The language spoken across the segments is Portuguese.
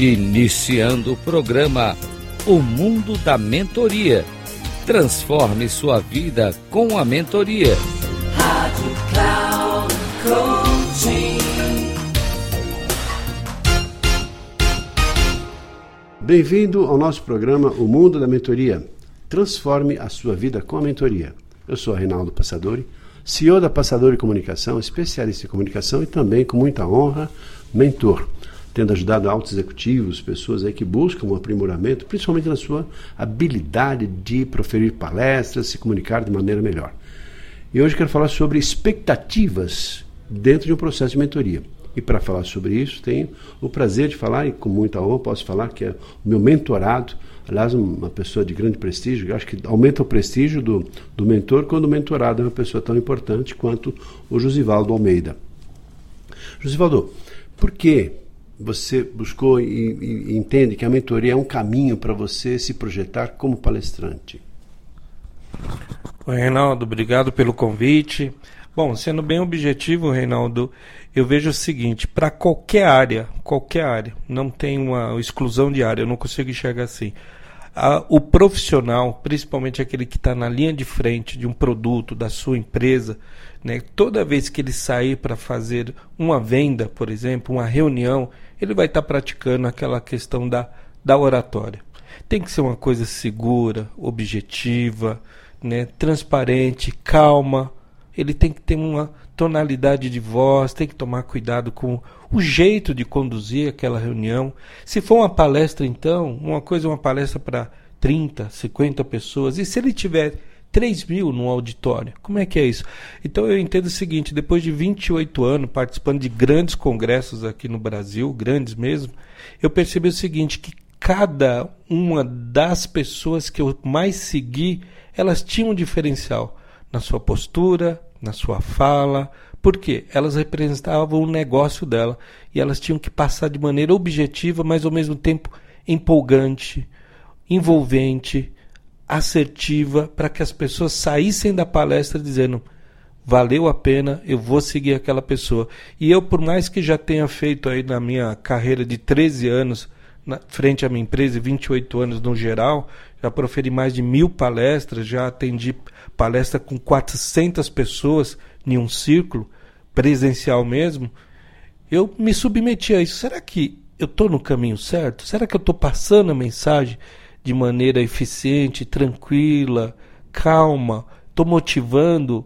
Iniciando o programa O Mundo da Mentoria. Transforme sua vida com a mentoria. Rádio Cloud Coaching. Bem-vindo ao nosso programa O Mundo da Mentoria. Transforme a sua vida com a mentoria. Eu sou Reinaldo Passadori, CEO da Passadori Comunicação, especialista em comunicação e também, com muita honra, mentor tendo ajudado altos executivos, pessoas aí que buscam um aprimoramento, principalmente na sua habilidade de proferir palestras, se comunicar de maneira melhor. E hoje quero falar sobre expectativas dentro de um processo de mentoria. E para falar sobre isso, tenho o prazer de falar, e com muita honra posso falar, que é o meu mentorado, aliás, uma pessoa de grande prestígio, eu acho que aumenta o prestígio do, do mentor quando o mentorado é uma pessoa tão importante quanto o Josivaldo Almeida. Josivaldo, por que você buscou e, e, entende que a mentoria é um caminho para você se projetar como palestrante? Oi, Reinaldo, obrigado pelo convite. Bom, sendo bem objetivo, Reinaldo, eu vejo o seguinte: para qualquer área, qualquer área, não tem uma exclusão de área, eu não consigo enxergar assim. O profissional, principalmente aquele que está na linha de frente de um produto, da sua empresa, né, toda vez que ele sair para fazer uma venda, por exemplo, uma reunião, ele vai estar tá praticando aquela questão da, da oratória. Tem que ser uma coisa segura, objetiva, né, transparente, calma. Ele tem que ter uma tonalidade de voz, tem que tomar cuidado com o jeito de conduzir aquela reunião. Se for uma palestra, então, uma coisa é uma palestra para 30, 50 pessoas. E se ele tiver 3 mil no auditório. Como é que é isso? Então eu entendo o seguinte: depois de 28 anos participando de grandes congressos aqui no Brasil, grandes mesmo, eu percebi o seguinte: que cada uma das pessoas que eu mais segui, elas tinham um diferencial na sua postura, na sua fala. Por quê? Elas representavam o negócio dela e elas tinham que passar de maneira objetiva, mas ao mesmo tempo empolgante, envolvente, assertiva para que as pessoas saíssem da palestra dizendo valeu a pena, eu vou seguir aquela pessoa. E eu, por mais que já tenha feito aí na minha carreira de 13 anos, na frente à minha empresa, e 28 anos no geral, já proferi mais de mil palestras, já atendi palestra com 400 pessoas em um círculo, presencial mesmo, eu me submeti a isso. Será que eu estou no caminho certo? Será que eu estou passando a mensagem de maneira eficiente, tranquila, calma, estou motivando.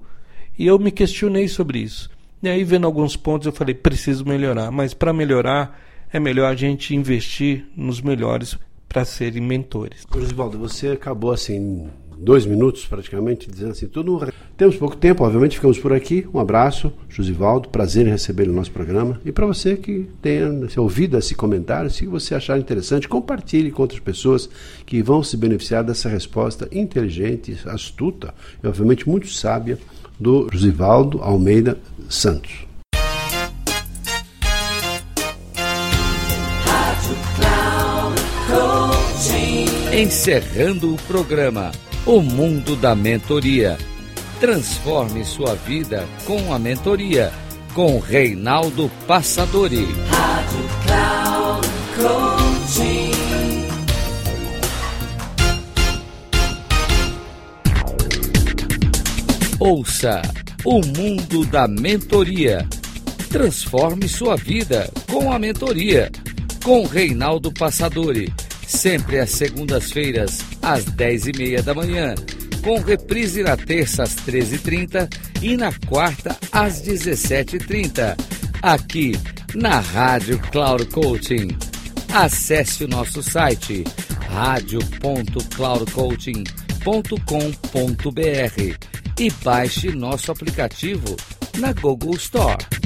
E eu me questionei sobre isso. E aí, vendo alguns pontos, eu falei: preciso melhorar. Mas para melhorar, é melhor a gente investir nos melhores para serem mentores. Osvaldo, você acabou assim dois minutos praticamente, dizendo assim, tudo. Temos pouco tempo, obviamente, ficamos por aqui. Um abraço, Josivaldo, prazer em receber no nosso programa. E para você que tenha ouvido esse comentário, se você achar interessante, compartilhe com outras pessoas que vão se beneficiar dessa resposta inteligente, astuta e, obviamente, muito sábia do Josivaldo Almeida Santos. Encerrando o programa o mundo da mentoria. Transforme sua vida com a mentoria com Reinaldo Passadori. Rádio Cloud Coaching. Ouça o mundo da mentoria. Transforme sua vida com a mentoria com Reinaldo Passadori sempre às segundas-feiras, às 10h30 da manhã, com reprise na terça às 13h30 e na quarta às 17h30, aqui na Rádio Cloud Coaching. Acesse o nosso site radio.cloudcoaching.com.br e baixe nosso aplicativo na Google Store.